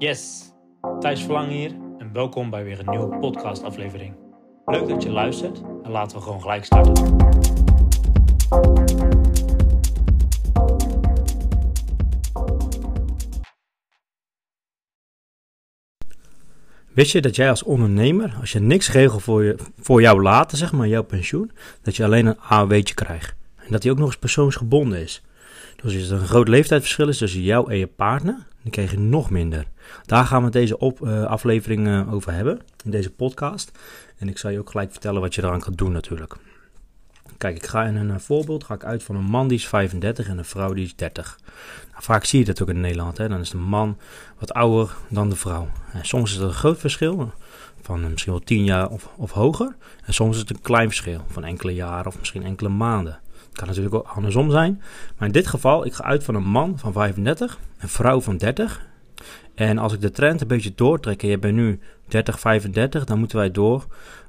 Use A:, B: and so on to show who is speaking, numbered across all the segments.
A: Yes, Thijs Verlang hier en welkom bij weer een nieuwe podcastaflevering. Leuk dat je luistert en laten we gewoon gelijk starten. Wist je dat jij als ondernemer, als je niks regelt voor, je, voor jou later, zeg maar, jouw pensioen, dat je alleen een AOW'tje krijgt? En dat die ook nog eens persoonsgebonden is. Dus als er een groot leeftijdsverschil is tussen jou en je partner, dan krijg je nog minder. Daar gaan we het deze op, uh, aflevering uh, over hebben, in deze podcast. En ik zal je ook gelijk vertellen wat je eraan kan doen natuurlijk. Kijk, ik ga in een uh, voorbeeld ga ik uit van een man die is 35 en een vrouw die is 30. Nou, vaak zie je dat ook in Nederland. Hè? Dan is de man wat ouder dan de vrouw. En soms is er een groot verschil, van misschien wel 10 jaar of, of hoger. En soms is het een klein verschil, van enkele jaren of misschien enkele maanden. Kan natuurlijk ook andersom zijn. Maar in dit geval, ik ga uit van een man van 35, een vrouw van 30. En als ik de trend een beetje doortrek je bent nu 30, 35, dan moeten wij door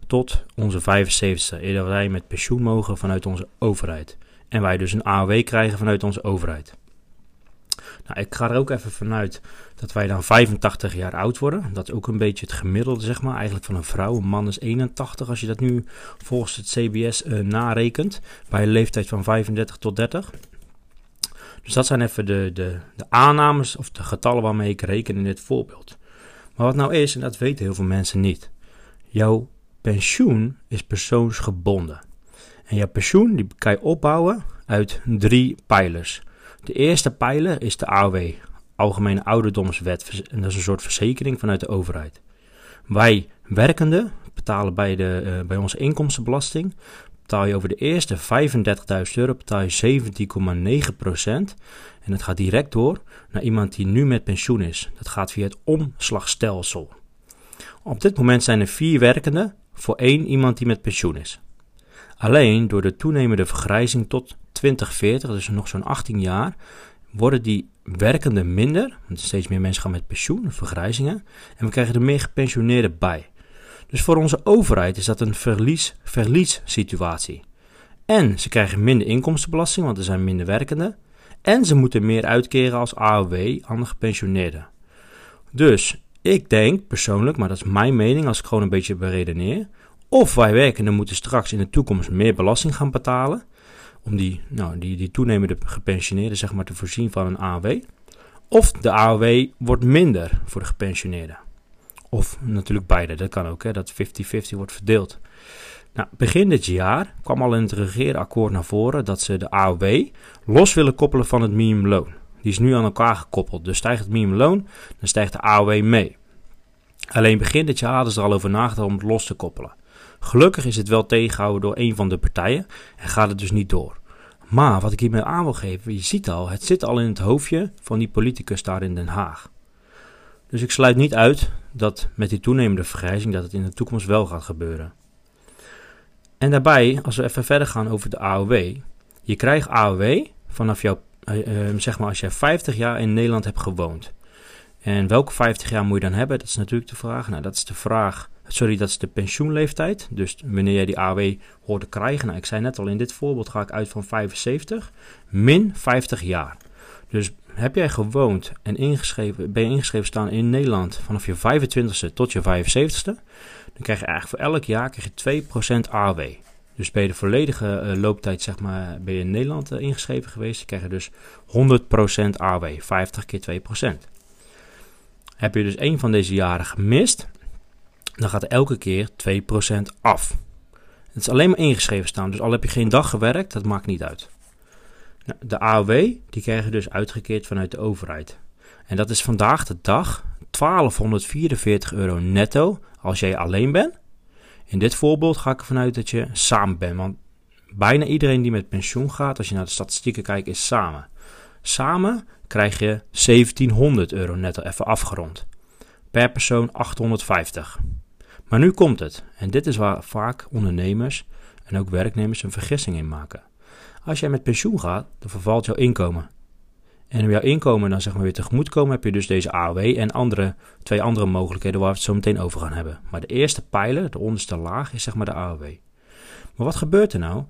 A: tot onze 75 Eerder wij met pensioen mogen vanuit onze overheid. En wij dus een AOW krijgen vanuit onze overheid. Nou, ik ga er ook even vanuit dat wij dan 85 jaar oud worden. Dat is ook een beetje het gemiddelde, zeg maar, eigenlijk van een vrouw. Een man is 81 als je dat nu volgens het CBS uh, narekent. Bij een leeftijd van 35 tot 30. Dus dat zijn even de, de, de aannames of de getallen waarmee ik reken in dit voorbeeld. Maar wat nou is, en dat weten heel veel mensen niet. Jouw pensioen is persoonsgebonden. En jouw pensioen die kan je opbouwen uit drie pijlers. De eerste pijler is de AOW, Algemene Ouderdomswet. En dat is een soort verzekering vanuit de overheid. Wij werkenden betalen bij, de, uh, bij onze inkomstenbelasting betaal je over de eerste 35.000 euro betaal je 17,9 procent. En het gaat direct door naar iemand die nu met pensioen is. Dat gaat via het omslagstelsel. Op dit moment zijn er vier werkenden voor één iemand die met pensioen is. Alleen door de toenemende vergrijzing tot 2040, dus nog zo'n 18 jaar, worden die werkenden minder. Want steeds meer mensen gaan met pensioen, vergrijzingen. En we krijgen er meer gepensioneerden bij. Dus voor onze overheid is dat een verlies-verlies situatie. En ze krijgen minder inkomstenbelasting, want er zijn minder werkenden. En ze moeten meer uitkeren als AOW aan de gepensioneerden. Dus ik denk persoonlijk, maar dat is mijn mening als ik gewoon een beetje beredeneer. Of wij werkenden moeten straks in de toekomst meer belasting gaan betalen. Om die, nou, die, die toenemende gepensioneerden zeg maar, te voorzien van een AOW. Of de AOW wordt minder voor de gepensioneerden. Of natuurlijk beide, dat kan ook, hè, dat 50-50 wordt verdeeld. Nou, begin dit jaar kwam al in het regeerakkoord naar voren dat ze de AOW los willen koppelen van het minimumloon. Die is nu aan elkaar gekoppeld. Dus stijgt het minimumloon, dan stijgt de AOW mee. Alleen begin dit jaar hadden ze er al over nagedacht om het los te koppelen. Gelukkig is het wel tegengehouden door een van de partijen en gaat het dus niet door. Maar wat ik hiermee aan wil geven, je ziet al, het zit al in het hoofdje van die politicus daar in Den Haag. Dus ik sluit niet uit dat met die toenemende vergrijzing dat het in de toekomst wel gaat gebeuren. En daarbij, als we even verder gaan over de AOW. Je krijgt AOW vanaf jouw, uh, uh, zeg maar als je 50 jaar in Nederland hebt gewoond. En welke 50 jaar moet je dan hebben? Dat is natuurlijk de vraag. Nou, dat is de vraag. Sorry, dat is de pensioenleeftijd. Dus wanneer jij die AOW hoort te krijgen. Nou, ik zei net al, in dit voorbeeld ga ik uit van 75 min 50 jaar. Dus heb jij gewoond en ingeschreven, ben je ingeschreven staan in Nederland vanaf je 25ste tot je 75ste, dan krijg je eigenlijk voor elk jaar krijg je 2% AOW. Dus je de volledige uh, looptijd, zeg maar, ben je in Nederland uh, ingeschreven geweest, krijg je dus 100% AOW, 50 keer 2%. Heb je dus een van deze jaren gemist, dan gaat elke keer 2% af. Het is alleen maar ingeschreven staan, dus al heb je geen dag gewerkt, dat maakt niet uit. Nou, de AOW die krijgen dus uitgekeerd vanuit de overheid. En dat is vandaag de dag 1244 euro netto als jij alleen bent. In dit voorbeeld ga ik ervan uit dat je samen bent. Want bijna iedereen die met pensioen gaat, als je naar de statistieken kijkt, is samen. Samen krijg je 1700 euro netto, even afgerond. Per persoon 850. Maar nu komt het. En dit is waar vaak ondernemers en ook werknemers een vergissing in maken. Als jij met pensioen gaat, dan vervalt jouw inkomen. En om jouw inkomen dan zeg maar weer tegemoet te komen, heb je dus deze AOW en andere, twee andere mogelijkheden waar we het zo meteen over gaan hebben. Maar de eerste pijler, de onderste laag, is zeg maar de AOW. Maar wat gebeurt er nou?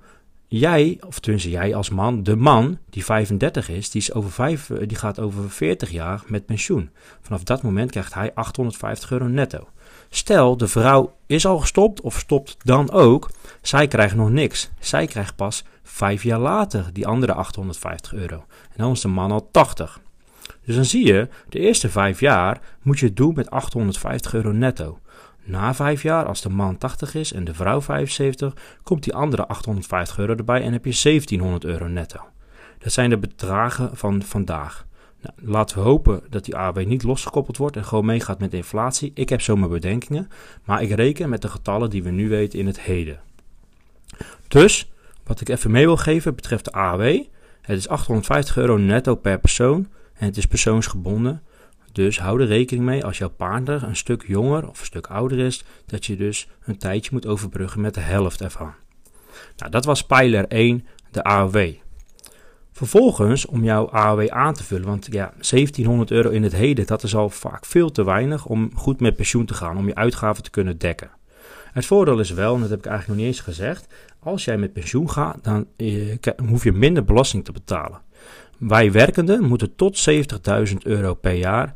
A: jij, of tenminste jij als man, de man die 35 is, die, is over vijf, eh, die gaat over 40 jaar met pensioen. Vanaf dat moment krijgt hij 850 euro netto. Stel, de vrouw is al gestopt of stopt dan ook. Zij krijgt nog niks. Zij krijgt pas vijf jaar later die andere 850 euro. En dan is de man al 80. Dus dan zie je, de eerste vijf jaar moet je het doen met 850 euro netto. Na vijf jaar, als de man 80 is en de vrouw 75, komt die andere 850 euro erbij en heb je 1700 euro netto. Dat zijn de bedragen van vandaag. Nou, laten we hopen dat die AW niet losgekoppeld wordt en gewoon meegaat met inflatie. Ik heb zo mijn bedenkingen, maar ik reken met de getallen die we nu weten in het heden. Dus, wat ik even mee wil geven betreft de AW. Het is 850 euro netto per persoon en het is persoonsgebonden. Dus hou er rekening mee als jouw partner een stuk jonger of een stuk ouder is, dat je dus een tijdje moet overbruggen met de helft ervan. Nou, dat was pijler 1, de AOW. Vervolgens, om jouw AOW aan te vullen, want ja, 1700 euro in het heden, dat is al vaak veel te weinig om goed met pensioen te gaan, om je uitgaven te kunnen dekken. Het voordeel is wel, en dat heb ik eigenlijk nog niet eens gezegd, als jij met pensioen gaat, dan eh, hoef je minder belasting te betalen. Wij werkenden moeten tot 70.000 euro per jaar 37%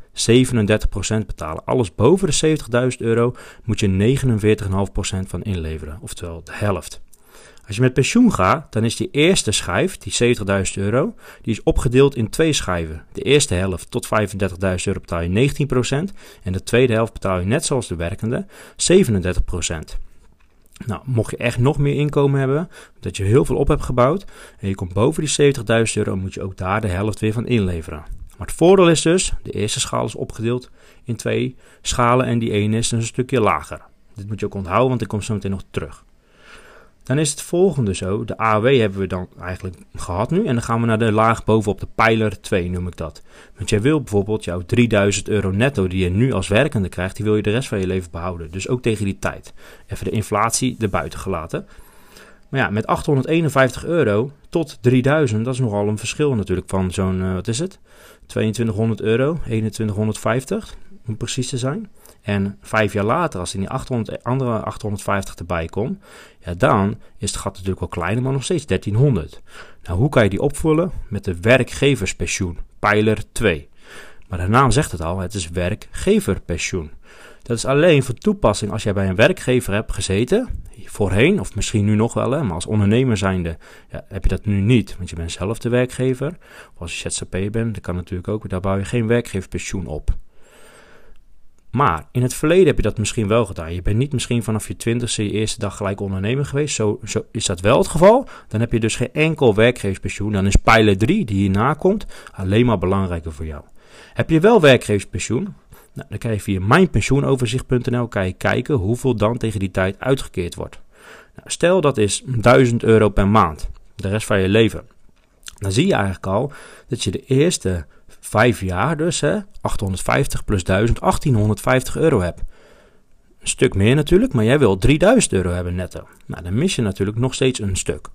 A: betalen. Alles boven de 70.000 euro moet je 49,5% van inleveren, oftewel de helft. Als je met pensioen gaat, dan is die eerste schijf, die 70.000 euro, die is opgedeeld in twee schijven. De eerste helft tot 35.000 euro betaal je 19% en de tweede helft betaal je net zoals de werkende 37%. Nou, mocht je echt nog meer inkomen hebben, dat je heel veel op hebt gebouwd en je komt boven die 70.000 euro, moet je ook daar de helft weer van inleveren. Maar het voordeel is dus, de eerste schaal is opgedeeld in twee schalen en die ene is een stukje lager. Dit moet je ook onthouden, want ik kom zo meteen nog terug. Dan is het volgende zo. De AW hebben we dan eigenlijk gehad nu. En dan gaan we naar de laag bovenop de pijler 2 noem ik dat. Want jij wil bijvoorbeeld jouw 3000 euro netto die je nu als werkende krijgt, die wil je de rest van je leven behouden. Dus ook tegen die tijd. Even de inflatie erbuiten gelaten. Maar ja, met 851 euro tot 3000, dat is nogal een verschil natuurlijk van zo'n, uh, wat is het? 2200 euro, 2150 om precies te zijn. En vijf jaar later, als er die 800, andere 850 erbij komt, ja, dan is het gat natuurlijk wel kleiner, maar nog steeds 1300. Nou, hoe kan je die opvullen? Met de werkgeverspensioen, pijler 2. Maar de naam zegt het al, het is werkgeverpensioen. Dat is alleen voor toepassing als jij bij een werkgever hebt gezeten, voorheen, of misschien nu nog wel, hè, maar als ondernemer zijnde ja, heb je dat nu niet, want je bent zelf de werkgever. Of als je ZZP bent, dat kan natuurlijk ook, daar bouw je geen werkgeverpensioen op. Maar in het verleden heb je dat misschien wel gedaan. Je bent niet misschien vanaf je twintigste je eerste dag gelijk ondernemer geweest. Zo, zo, is dat wel het geval. Dan heb je dus geen enkel werkgeverspensioen. Dan is pijler 3, die hierna komt, alleen maar belangrijker voor jou. Heb je wel werkgeverspensioen? Nou, dan kan je via mijnpensioenoverzicht.nl kijken hoeveel dan tegen die tijd uitgekeerd wordt. Nou, stel dat is 1000 euro per maand. De rest van je leven. Dan zie je eigenlijk al dat je de eerste vijf jaar dus, hè, 850 plus 1000, 1850 euro hebt. Een stuk meer natuurlijk, maar jij wil 3000 euro hebben netto. Nou, dan mis je natuurlijk nog steeds een stuk.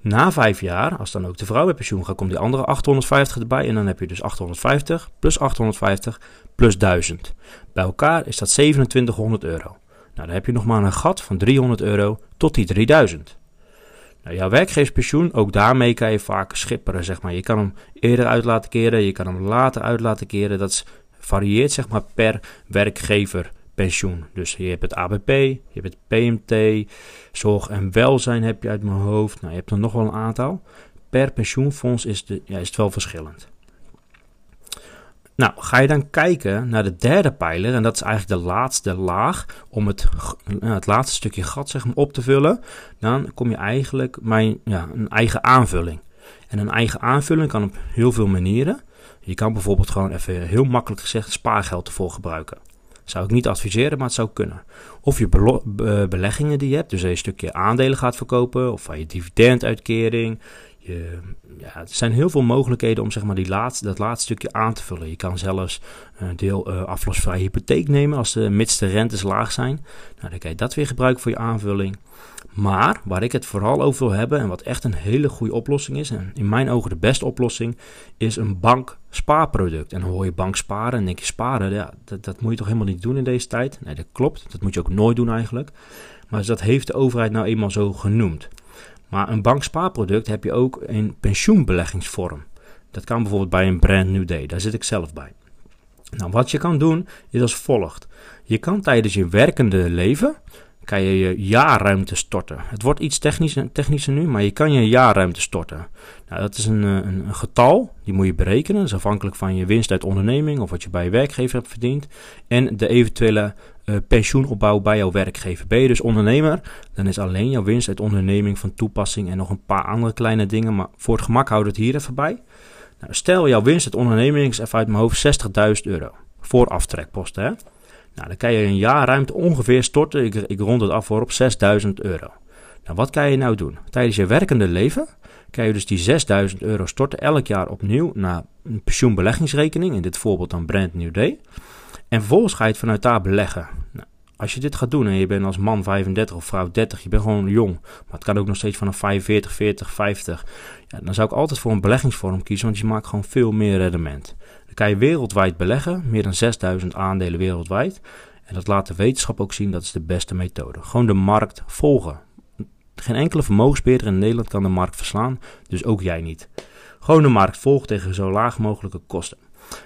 A: Na vijf jaar, als dan ook de vrouw met pensioen gaat, komt die andere 850 erbij. En dan heb je dus 850 plus 850 plus 1000. Bij elkaar is dat 2700 euro. Nou, dan heb je nog maar een gat van 300 euro tot die 3000. Nou, jouw werkgeverspensioen, ook daarmee kan je vaak schipperen, zeg maar. Je kan hem eerder uit laten keren, je kan hem later uit laten keren. Dat varieert, zeg maar, per werkgeverpensioen. Dus je hebt het ABP, je hebt het PMT, zorg en welzijn heb je uit mijn hoofd. Nou, je hebt er nog wel een aantal. Per pensioenfonds is, de, ja, is het wel verschillend. Nou, ga je dan kijken naar de derde pijler, en dat is eigenlijk de laatste laag om het, het laatste stukje gat zeg maar, op te vullen, dan kom je eigenlijk bij ja, een eigen aanvulling. En een eigen aanvulling kan op heel veel manieren. Je kan bijvoorbeeld gewoon even heel makkelijk gezegd spaargeld ervoor gebruiken. Zou ik niet adviseren, maar het zou kunnen. Of je beleggingen die je hebt, dus een stukje aandelen gaat verkopen, of van je dividenduitkering, ja, er zijn heel veel mogelijkheden om zeg maar, die dat laatste stukje aan te vullen. Je kan zelfs een deel uh, aflosvrije hypotheek nemen als de, mits rentes laag zijn. Nou, dan kan je dat weer gebruiken voor je aanvulling. Maar waar ik het vooral over wil hebben en wat echt een hele goede oplossing is, en in mijn ogen de beste oplossing, is een bankspaarproduct. En dan hoor je bank sparen en denk je sparen, ja, dat, dat moet je toch helemaal niet doen in deze tijd? Nee, dat klopt. Dat moet je ook nooit doen eigenlijk. Maar dat heeft de overheid nou eenmaal zo genoemd. Maar een bankspaarproduct heb je ook in pensioenbeleggingsvorm. Dat kan bijvoorbeeld bij een Brand New Day, daar zit ik zelf bij. Nou, wat je kan doen is als volgt. Je kan tijdens je werkende leven kan je je jaarruimte storten. Het wordt iets technischer, nu, maar je kan je jaarruimte storten. Nou, dat is een, eh, een, een, getal, die moet je berekenen. Dat is afhankelijk van je winst uit onderneming of wat je bij je werkgever hebt verdiend. En de eventuele uh, pensioenopbouw bij jouw werkgever. Ben je dus ondernemer, dan is alleen jouw winst uit onderneming van toepassing en nog een paar andere kleine dingen. Maar voor het gemak houd het hier even bij. Nou, stel jouw winst uit onderneming is even uit mijn hoofd 60.000 euro. Voor aftrekposten, hè. Nou, dan kan je een jaarruimte ongeveer storten. Ik, ik rond het af voor op 6000 euro. Nou, wat kan je nou doen? Tijdens je werkende leven kan je dus die 6000 euro storten elk jaar opnieuw naar een pensioenbeleggingsrekening. In dit voorbeeld dan Brand New Day. En vervolgens ga je het vanuit daar beleggen. Nou, als je dit gaat doen en je bent als man 35 of vrouw 30, je bent gewoon jong, maar het kan ook nog steeds vanaf 45, 40, 50, ja, dan zou ik altijd voor een beleggingsvorm kiezen, want je maakt gewoon veel meer rendement. Dan kan je wereldwijd beleggen, meer dan 6000 aandelen wereldwijd. En dat laat de wetenschap ook zien, dat is de beste methode. Gewoon de markt volgen. Geen enkele vermogensbeheerder in Nederland kan de markt verslaan, dus ook jij niet. Gewoon de markt volgen tegen zo laag mogelijke kosten.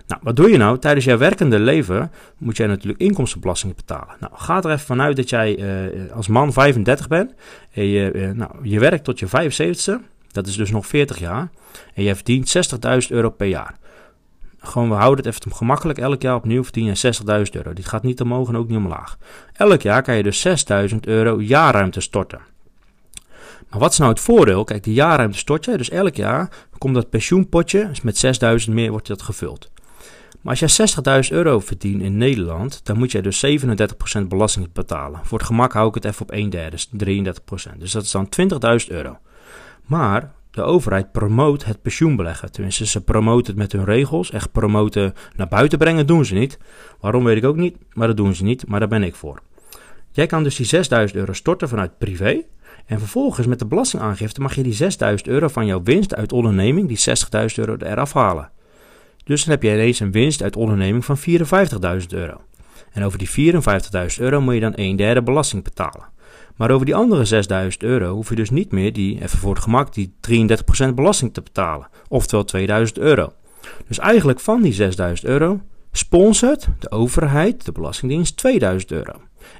A: Nou, wat doe je nou? Tijdens jouw werkende leven moet jij natuurlijk inkomstenbelasting betalen. Nou, ga er even vanuit dat jij uh, als man 35 bent. En je, uh, nou, je werkt tot je 75ste. Dat is dus nog 40 jaar. En je verdient 60.000 euro per jaar. Gewoon, we houden het even gemakkelijk. Elk jaar opnieuw verdien je 60.000 euro. Dit gaat niet omhoog en ook niet omlaag. Elk jaar kan je dus 6.000 euro jaarruimte storten. Maar wat is nou het voordeel? Kijk, die jaarruimte stort je. Dus elk jaar komt dat pensioenpotje, dus met 6000 meer wordt dat gevuld. Maar als jij 60.000 euro verdient in Nederland, dan moet jij dus 37% belasting betalen. Voor het gemak hou ik het even op 1 derde, dus 33%. Dus dat is dan 20.000 euro. Maar de overheid promoot het pensioenbeleggen. Tenminste, ze promoten het met hun regels. Echt promoten naar buiten brengen doen ze niet. Waarom weet ik ook niet, maar dat doen ze niet. Maar daar ben ik voor. Jij kan dus die 6000 euro storten vanuit privé. En vervolgens met de belastingaangifte mag je die 6000 euro van jouw winst uit onderneming, die 60.000 euro, eraf halen. Dus dan heb je ineens een winst uit onderneming van 54.000 euro. En over die 54.000 euro moet je dan een derde belasting betalen. Maar over die andere 6.000 euro hoef je dus niet meer die, even voor het gemak, die 33% belasting te betalen. Oftewel 2000 euro. Dus eigenlijk van die 6.000 euro sponsort de overheid, de Belastingdienst, 2000 euro.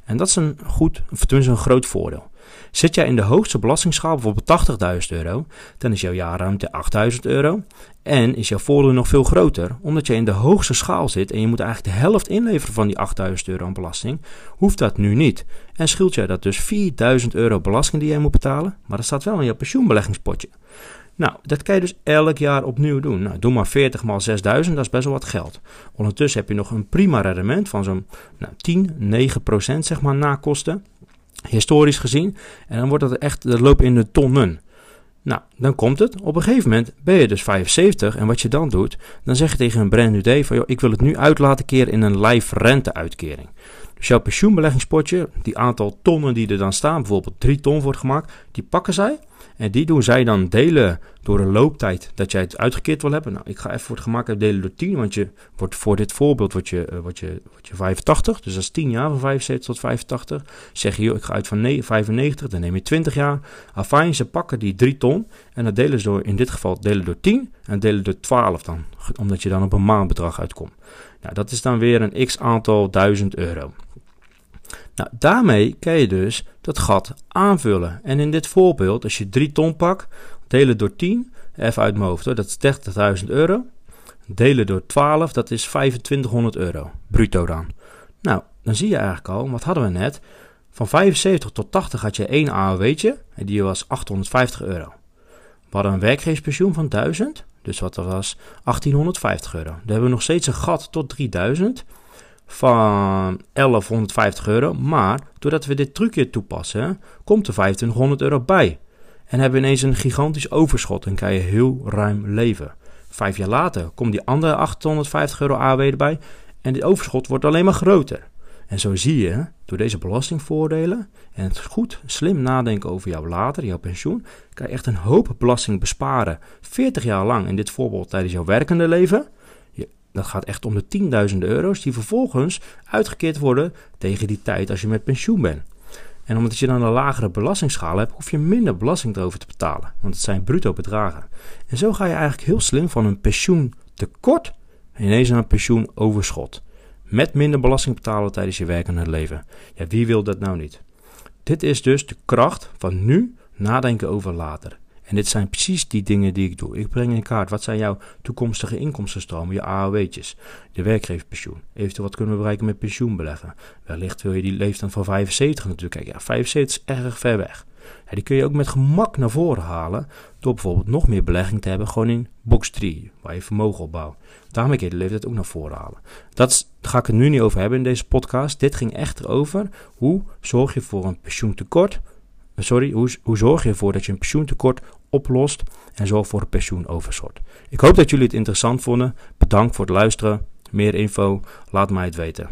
A: En dat is een goed, tenminste een groot voordeel. Zit jij in de hoogste belastingsschaal, bijvoorbeeld 80.000 euro, dan is jouw jaarruimte 8.000 euro. En is jouw voordeel nog veel groter, omdat je in de hoogste schaal zit en je moet eigenlijk de helft inleveren van die 8.000 euro aan belasting, hoeft dat nu niet. En scheelt jij dat dus 4.000 euro belasting die jij moet betalen, maar dat staat wel in je pensioenbeleggingspotje. Nou, dat kan je dus elk jaar opnieuw doen. Nou, doe maar 40 maal 6000, dat is best wel wat geld. Ondertussen heb je nog een prima rendement van zo'n nou, 10, 9 procent zeg maar na kosten historisch gezien. En dan wordt dat echt, dat loopt in de tonnen. Nou, dan komt het. Op een gegeven moment ben je dus 75 en wat je dan doet, dan zeg je tegen een brand new day van, joh, ik wil het nu uit laten keren in een live renteuitkering. Dus jouw pensioenbeleggingspotje, die aantal tonnen die er dan staan, bijvoorbeeld 3 ton wordt gemaakt, die pakken zij en die doen zij dan delen door een looptijd dat jij het uitgekeerd wil hebben. Nou, ik ga even voor het gemak delen door 10, want je wordt voor dit voorbeeld wordt je, uh, je, je 85. Dus dat is 10 jaar van 75 tot 85. Zeg je, ik ga uit van 95, dan neem je 20 jaar. Afijn, ze pakken die 3 ton en dat delen ze door, in dit geval delen door 10 en delen door 12 dan. Omdat je dan op een maandbedrag uitkomt. Nou, dat is dan weer een x aantal duizend euro. Nou, daarmee kan je dus dat gat aanvullen. En in dit voorbeeld, als je 3 ton pakt, delen door 10, even uit mijn hoofd hoor, dat is 30.000 euro. Delen door 12, dat is 2500 euro, bruto dan. Nou, dan zie je eigenlijk al, wat hadden we net? Van 75 tot 80 had je één AOW'tje en die was 850 euro. We hadden een werkgeverspensioen van 1000, dus wat was 1850 euro. Dan hebben we nog steeds een gat tot 3000 van 1150 euro. Maar doordat we dit trucje toepassen, komt er 2500 euro bij. En hebben we ineens een gigantisch overschot en kan je heel ruim leven. Vijf jaar later komt die andere 850 euro AW erbij en dit overschot wordt alleen maar groter. En zo zie je, door deze belastingvoordelen en het goed slim nadenken over jouw later, jouw pensioen, kan je echt een hoop belasting besparen. 40 jaar lang, in dit voorbeeld tijdens jouw werkende leven. Dat gaat echt om de tienduizenden euro's die vervolgens uitgekeerd worden tegen die tijd als je met pensioen bent. En omdat je dan een lagere belastingschale hebt, hoef je minder belasting erover te betalen. Want het zijn bruto bedragen. En zo ga je eigenlijk heel slim van een pensioentekort ineens naar een pensioenoverschot. Met minder belasting betalen tijdens je werkende leven. Ja, wie wil dat nou niet? Dit is dus de kracht van nu nadenken over later. En dit zijn precies die dingen die ik doe. Ik breng in kaart wat zijn jouw toekomstige inkomstenstromen, je AOW'tjes, de werkgeverspensioen. Eventueel wat kunnen we bereiken met pensioenbeleggen. Wellicht wil je die leeftijd van 75 natuurlijk kijken. Ja, 75 is erg ver weg. Die kun je ook met gemak naar voren halen door bijvoorbeeld nog meer belegging te hebben gewoon in box 3, waar je vermogen opbouwt. Daarmee kun je de leeftijd ook naar voren halen. Dat ga ik het nu niet over hebben in deze podcast. Dit ging echter over hoe zorg je voor een pensioentekort. Sorry, hoe, hoe zorg je ervoor dat je een pensioentekort oplost en zorg voor een pensioenoverschot. Ik hoop dat jullie het interessant vonden. Bedankt voor het luisteren. Meer info, laat mij het weten.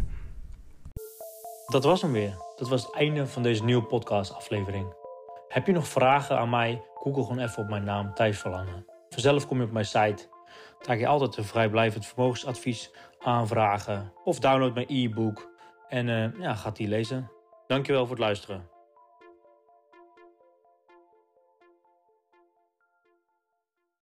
B: Dat was hem weer. Dat was het einde van deze nieuwe podcast aflevering. Heb je nog vragen aan mij? Google gewoon even op mijn naam Thijs Verlangen. Vanzelf kom je op mijn site. Daar je altijd een vrijblijvend vermogensadvies aanvragen. Of download mijn e-book en uh, ja, gaat die lezen. Dankjewel voor het luisteren.